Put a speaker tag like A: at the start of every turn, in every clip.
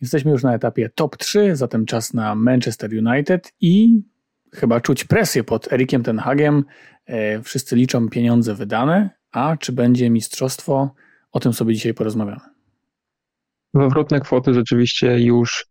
A: Jesteśmy już na etapie top 3, zatem czas na Manchester United i chyba czuć presję pod Erikiem Ten Hagiem. E, wszyscy liczą pieniądze wydane, a czy będzie mistrzostwo? O tym sobie dzisiaj porozmawiamy.
B: Zawrotne kwoty rzeczywiście już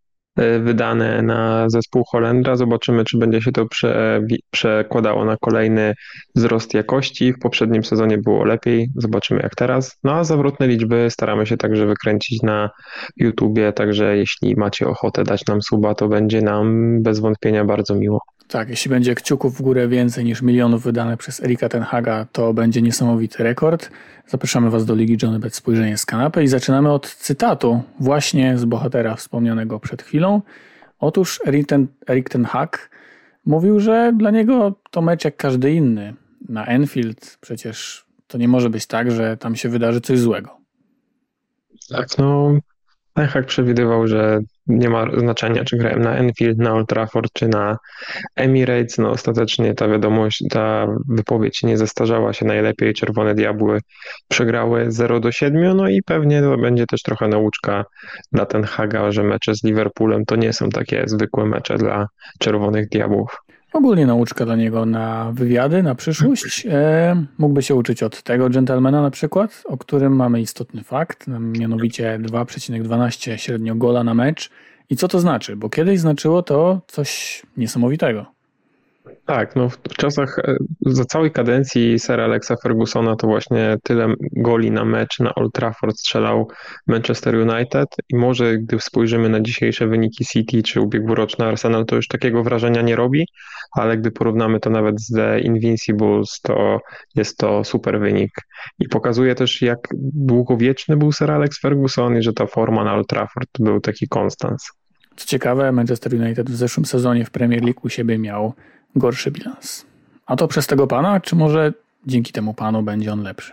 B: wydane na zespół Holendra. Zobaczymy, czy będzie się to prze, przekładało na kolejny wzrost jakości. W poprzednim sezonie było lepiej, zobaczymy jak teraz. No a zawrotne liczby staramy się także wykręcić na YouTubie, także jeśli macie ochotę dać nam suba, to będzie nam bez wątpienia bardzo miło.
A: Tak, jeśli będzie kciuków w górę więcej niż milionów wydane przez Erika Tenhaga, to będzie niesamowity rekord. Zapraszamy Was do Ligi Johnny Bet Spojrzenie z kanapy i zaczynamy od cytatu właśnie z bohatera wspomnianego przed chwilą. Otóż Erik Ten, Erik Ten Hag mówił, że dla niego to mecz jak każdy inny. Na Enfield przecież to nie może być tak, że tam się wydarzy coś złego.
B: Tak, no Hag przewidywał, że nie ma znaczenia, czy grałem na Enfield, na Old Trafford, czy na Emirates. No ostatecznie ta wiadomość, ta wypowiedź nie zestarzała się najlepiej. Czerwone Diabły przegrały 0 do 7, no i pewnie to będzie też trochę nauczka dla Ten Haga, że mecze z Liverpoolem to nie są takie zwykłe mecze dla Czerwonych Diabłów.
A: Ogólnie nauczka dla niego na wywiady, na przyszłość. E, mógłby się uczyć od tego dżentelmena na przykład, o którym mamy istotny fakt, mianowicie 2,12 średnio gola na mecz. I co to znaczy? Bo kiedyś znaczyło to coś niesamowitego.
B: Tak, no w czasach e, za całej kadencji Sir Alexa Fergusona to właśnie tyle goli na mecz na Old Trafford strzelał Manchester United i może gdy spojrzymy na dzisiejsze wyniki City czy ubiegłoroczny Arsenal, to już takiego wrażenia nie robi, ale gdy porównamy to nawet z The Invincibles, to jest to super wynik i pokazuje też jak długowieczny był Sir Alex Ferguson i że ta forma na Old Trafford był taki konstans.
A: Co ciekawe, Manchester United w zeszłym sezonie w Premier League u siebie miał gorszy bilans. A to przez tego pana, czy może dzięki temu panu będzie on lepszy?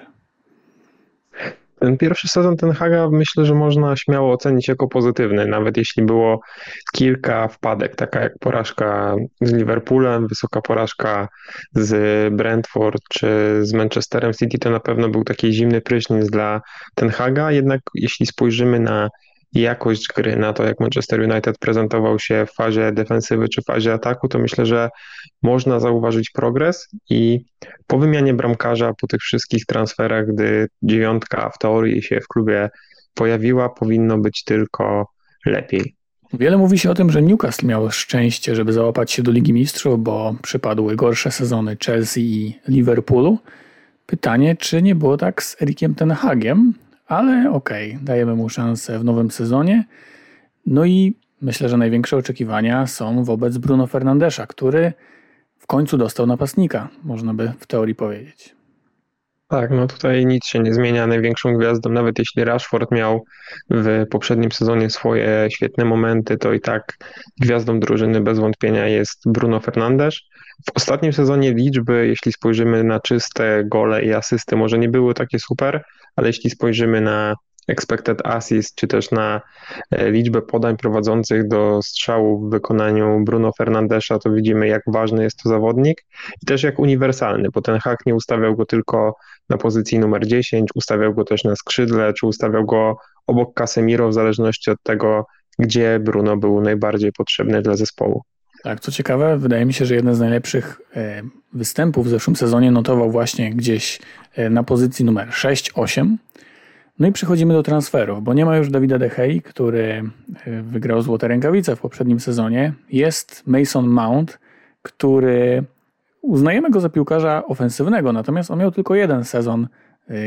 B: Ten pierwszy sezon Ten Haga myślę, że można śmiało ocenić jako pozytywny, nawet jeśli było kilka wpadek, taka jak porażka z Liverpoolem, wysoka porażka z Brentford czy z Manchesterem City, to na pewno był taki zimny prysznic dla Ten Haga, jednak jeśli spojrzymy na jakość gry, na to jak Manchester United prezentował się w fazie defensywy czy fazie ataku, to myślę, że można zauważyć progres i po wymianie bramkarza, po tych wszystkich transferach, gdy dziewiątka w teorii się w klubie pojawiła, powinno być tylko lepiej.
A: Wiele mówi się o tym, że Newcastle miał szczęście, żeby załapać się do Ligi Mistrzów, bo przypadły gorsze sezony Chelsea i Liverpoolu. Pytanie, czy nie było tak z Erikiem Ten Hagiem, ale okej, okay, dajemy mu szansę w nowym sezonie. No i myślę, że największe oczekiwania są wobec Bruno Fernandesza, który w końcu dostał napastnika, można by w teorii powiedzieć.
B: Tak, no tutaj nic się nie zmienia. Największą gwiazdą, nawet jeśli Rashford miał w poprzednim sezonie swoje świetne momenty, to i tak gwiazdą drużyny bez wątpienia jest Bruno Fernandes. W ostatnim sezonie liczby, jeśli spojrzymy na czyste gole i asysty, może nie były takie super, ale jeśli spojrzymy na expected assist, czy też na e, liczbę podań prowadzących do strzału w wykonaniu Bruno Fernandesza, to widzimy, jak ważny jest to zawodnik i też jak uniwersalny, bo ten hak nie ustawiał go tylko na pozycji numer 10, ustawiał go też na skrzydle, czy ustawiał go obok Casemiro, w zależności od tego, gdzie Bruno był najbardziej potrzebny dla zespołu.
A: Tak, co ciekawe, wydaje mi się, że jeden z najlepszych e, występów w zeszłym sezonie notował właśnie gdzieś e, na pozycji numer 6-8. No i przechodzimy do transferów, bo nie ma już Dawida Dehei, który e, wygrał złote rękawice w poprzednim sezonie. Jest Mason Mount, który uznajemy go za piłkarza ofensywnego, natomiast on miał tylko jeden sezon,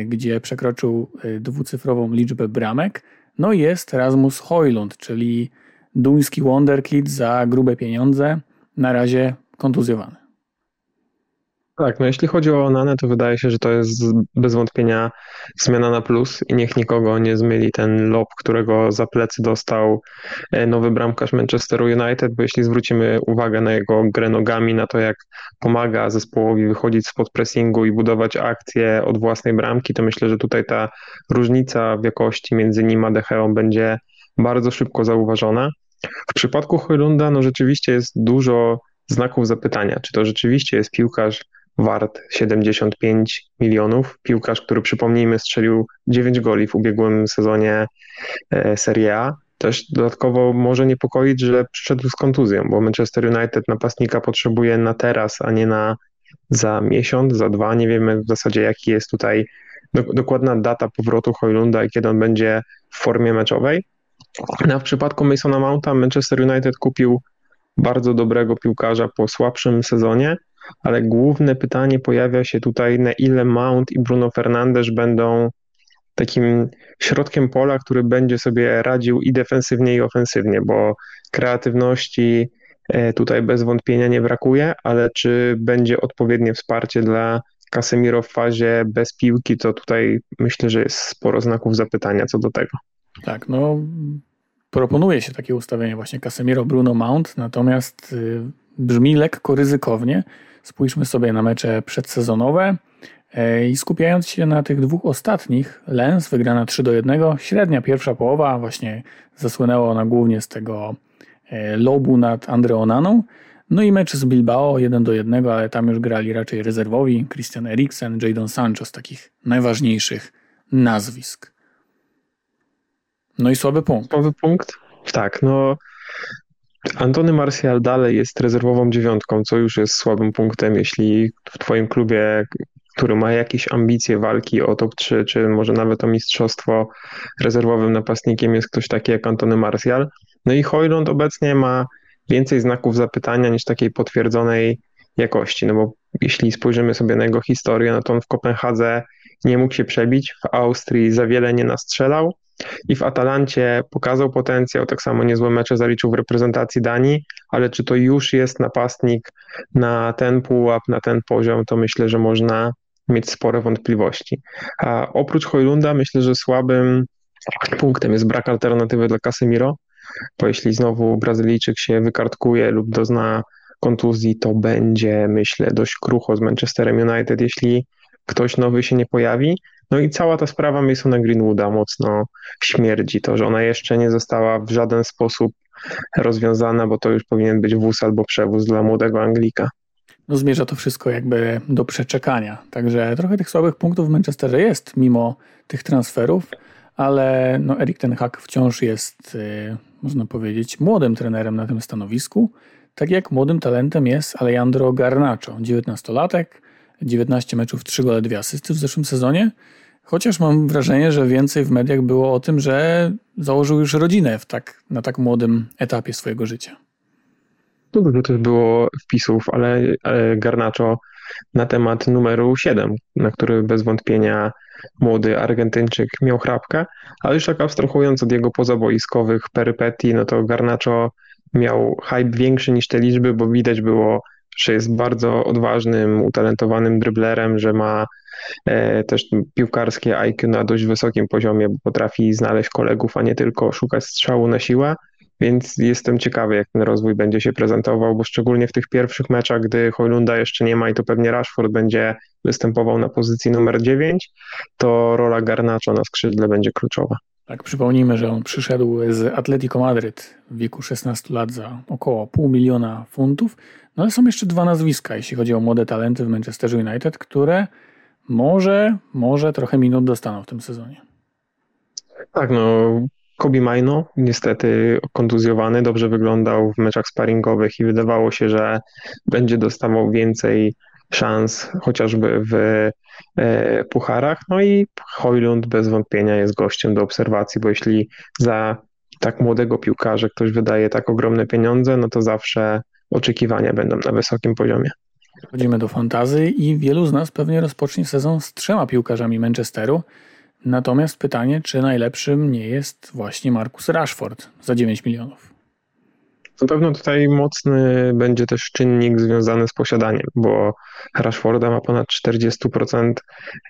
A: gdzie przekroczył dwucyfrową liczbę bramek. No i jest Rasmus Hojlund, czyli duński wonderkid za grube pieniądze, na razie kontuzjowany.
B: Tak, no jeśli chodzi o Onanę, to wydaje się, że to jest bez wątpienia zmiana na plus i niech nikogo nie zmyli ten lob, którego za plecy dostał e, nowy bramkarz Manchesteru United, bo jeśli zwrócimy uwagę na jego grę nogami, na to jak pomaga zespołowi wychodzić spod pressingu i budować akcje od własnej bramki, to myślę, że tutaj ta różnica w jakości między nim a Decheą będzie bardzo szybko zauważona. W przypadku Hojlunda no rzeczywiście jest dużo znaków zapytania, czy to rzeczywiście jest piłkarz wart 75 milionów, piłkarz, który przypomnijmy strzelił 9 goli w ubiegłym sezonie e, Serie A, też dodatkowo może niepokoić, że przyszedł z kontuzją, bo Manchester United napastnika potrzebuje na teraz, a nie na za miesiąc, za dwa. Nie wiemy w zasadzie, jaki jest tutaj dokładna data powrotu Hojlunda i kiedy on będzie w formie meczowej. No, w przypadku Masona Mounta Manchester United kupił bardzo dobrego piłkarza po słabszym sezonie, ale główne pytanie pojawia się tutaj, na ile Mount i Bruno Fernandes będą takim środkiem pola, który będzie sobie radził i defensywnie, i ofensywnie, bo kreatywności e, tutaj bez wątpienia nie brakuje, ale czy będzie odpowiednie wsparcie dla Casemiro w fazie bez piłki, to tutaj myślę, że jest sporo znaków zapytania co do tego.
A: Tak, no proponuje się takie ustawienie właśnie Casemiro, Bruno Mount, natomiast y, brzmi lekko ryzykownie. Spójrzmy sobie na mecze przedsezonowe e, i skupiając się na tych dwóch ostatnich, Lens wygrana 3 do 1, średnia pierwsza połowa właśnie zasłynęła ona głównie z tego e, lobu nad Andreonaną, no i mecz z Bilbao 1 do 1, ale tam już grali raczej rezerwowi Christian Eriksen, Jadon Sancho z takich najważniejszych nazwisk. No i słaby punkt.
B: Słaby punkt? Tak, no Antony Martial dalej jest rezerwową dziewiątką, co już jest słabym punktem, jeśli w twoim klubie, który ma jakieś ambicje walki o top 3, czy może nawet o mistrzostwo, rezerwowym napastnikiem jest ktoś taki jak Antony Martial. No i Hojlund obecnie ma więcej znaków zapytania niż takiej potwierdzonej jakości, no bo jeśli spojrzymy sobie na jego historię, no to on w Kopenhadze nie mógł się przebić, w Austrii za wiele nie nastrzelał, i w Atalancie pokazał potencjał, tak samo niezłe mecze zaliczył w reprezentacji Danii, ale czy to już jest napastnik na ten pułap, na ten poziom, to myślę, że można mieć spore wątpliwości. A oprócz Hojlunda myślę, że słabym punktem jest brak alternatywy dla Casemiro, bo jeśli znowu Brazylijczyk się wykartkuje lub dozna kontuzji, to będzie, myślę, dość krucho z Manchesterem United, jeśli ktoś nowy się nie pojawi. No i cała ta sprawa Masona Greenwooda mocno śmierdzi. To, że ona jeszcze nie została w żaden sposób rozwiązana, bo to już powinien być wóz albo przewóz dla młodego Anglika.
A: No zmierza to wszystko jakby do przeczekania. Także trochę tych słabych punktów w Manchesterze jest, mimo tych transferów, ale no Erik Ten Hag wciąż jest, yy, można powiedzieć, młodym trenerem na tym stanowisku. Tak jak młodym talentem jest Alejandro Garnacho, 19-latek, 19 meczów, 3 gole, 2 asysty w zeszłym sezonie. Chociaż mam wrażenie, że więcej w mediach było o tym, że założył już rodzinę w tak, na tak młodym etapie swojego życia.
B: No dużo też było wpisów, ale, ale Garnacho na temat numeru 7, na który bez wątpienia młody Argentyńczyk miał chrapkę, ale już tak abstrahując od jego pozaboiskowych perypetii, no to Garnacho miał hype większy niż te liczby, bo widać było że jest bardzo odważnym, utalentowanym dryblerem, że ma e, też piłkarskie IQ na dość wysokim poziomie, bo potrafi znaleźć kolegów, a nie tylko szukać strzału na siłę. Więc jestem ciekawy, jak ten rozwój będzie się prezentował, bo szczególnie w tych pierwszych meczach, gdy Hojlunda jeszcze nie ma i to pewnie Rashford będzie występował na pozycji numer 9, to rola Garnacza na skrzydle będzie kluczowa.
A: Tak, przypomnijmy, że on przyszedł z Atletico Madryt w wieku 16 lat za około pół miliona funtów. No ale są jeszcze dwa nazwiska, jeśli chodzi o młode talenty w Manchester United, które może, może trochę minut dostaną w tym sezonie.
B: Tak, no Kobe Maino niestety kontuzjowany, dobrze wyglądał w meczach sparingowych i wydawało się, że będzie dostawał więcej szans chociażby w e, pucharach. No i Hojlund bez wątpienia jest gościem do obserwacji, bo jeśli za tak młodego piłkarza ktoś wydaje tak ogromne pieniądze, no to zawsze oczekiwania będą na wysokim poziomie.
A: Chodzimy do fantazy i wielu z nas pewnie rozpocznie sezon z trzema piłkarzami Manchesteru. Natomiast pytanie, czy najlepszym nie jest właśnie Marcus Rashford za 9 milionów.
B: Na pewno tutaj mocny będzie też czynnik związany z posiadaniem, bo Rashforda ma ponad 40%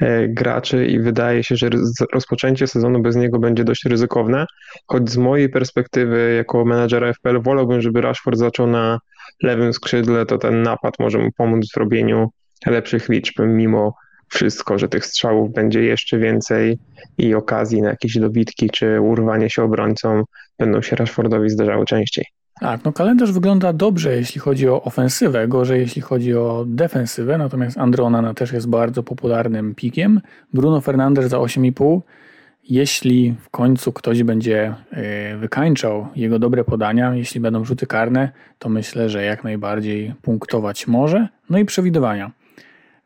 B: e, graczy i wydaje się, że rozpoczęcie sezonu bez niego będzie dość ryzykowne, choć z mojej perspektywy jako menadżera FPL wolałbym, żeby Rashford zaczął na lewym skrzydle, to ten napad może mu pomóc w robieniu lepszych liczb, mimo wszystko, że tych strzałów będzie jeszcze więcej i okazji na jakieś dobitki czy urwanie się obrońcą będą się Rashfordowi zdarzały częściej.
A: Tak, no kalendarz wygląda dobrze, jeśli chodzi o ofensywę, gorzej jeśli chodzi o defensywę, natomiast Andronana też jest bardzo popularnym pikiem. Bruno Fernandes za 8,5 jeśli w końcu ktoś będzie y, wykańczał jego dobre podania, jeśli będą rzuty karne, to myślę, że jak najbardziej punktować może. No i przewidywania.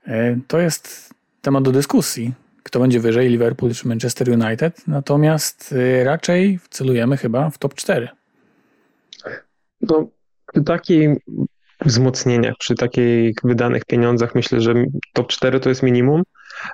A: Y, to jest temat do dyskusji, kto będzie wyżej, Liverpool czy Manchester United, natomiast y, raczej celujemy chyba w top 4.
B: No, przy takich wzmocnieniach, przy takich wydanych pieniądzach myślę, że top 4 to jest minimum,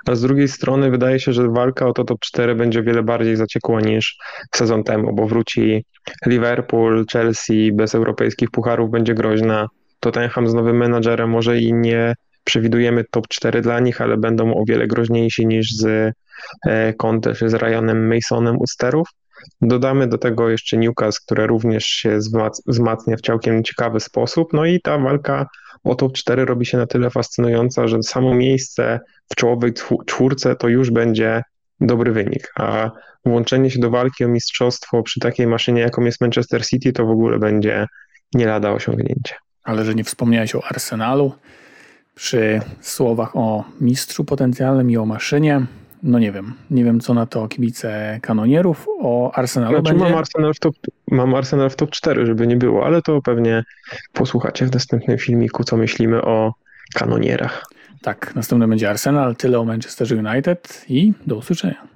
B: a z drugiej strony wydaje się, że walka o to top 4 będzie wiele bardziej zaciekła niż sezon temu, bo wróci Liverpool, Chelsea bez europejskich pucharów będzie groźna, Tottenham z nowym menadżerem może i nie przewidujemy top 4 dla nich, ale będą o wiele groźniejsi niż z e, Conte czy z Ryanem Masonem u sterów. Dodamy do tego jeszcze Newcastle, które również się wzmacnia w całkiem ciekawy sposób. No i ta walka o top 4 robi się na tyle fascynująca, że samo miejsce w czołowej czwórce to już będzie dobry wynik, a włączenie się do walki o mistrzostwo przy takiej maszynie, jaką jest Manchester City, to w ogóle będzie nie lada osiągnięcie.
A: Ale że nie wspomniałeś o Arsenalu przy słowach o mistrzu potencjalnym i o maszynie, no nie wiem. Nie wiem, co na to kibice kanonierów. O Arsenalu znaczy, będzie...
B: mam, Arsenal w top, mam Arsenal w top 4, żeby nie było, ale to pewnie posłuchacie w następnym filmiku, co myślimy o kanonierach.
A: Tak, następny będzie Arsenal, tyle o Manchester United i do usłyszenia.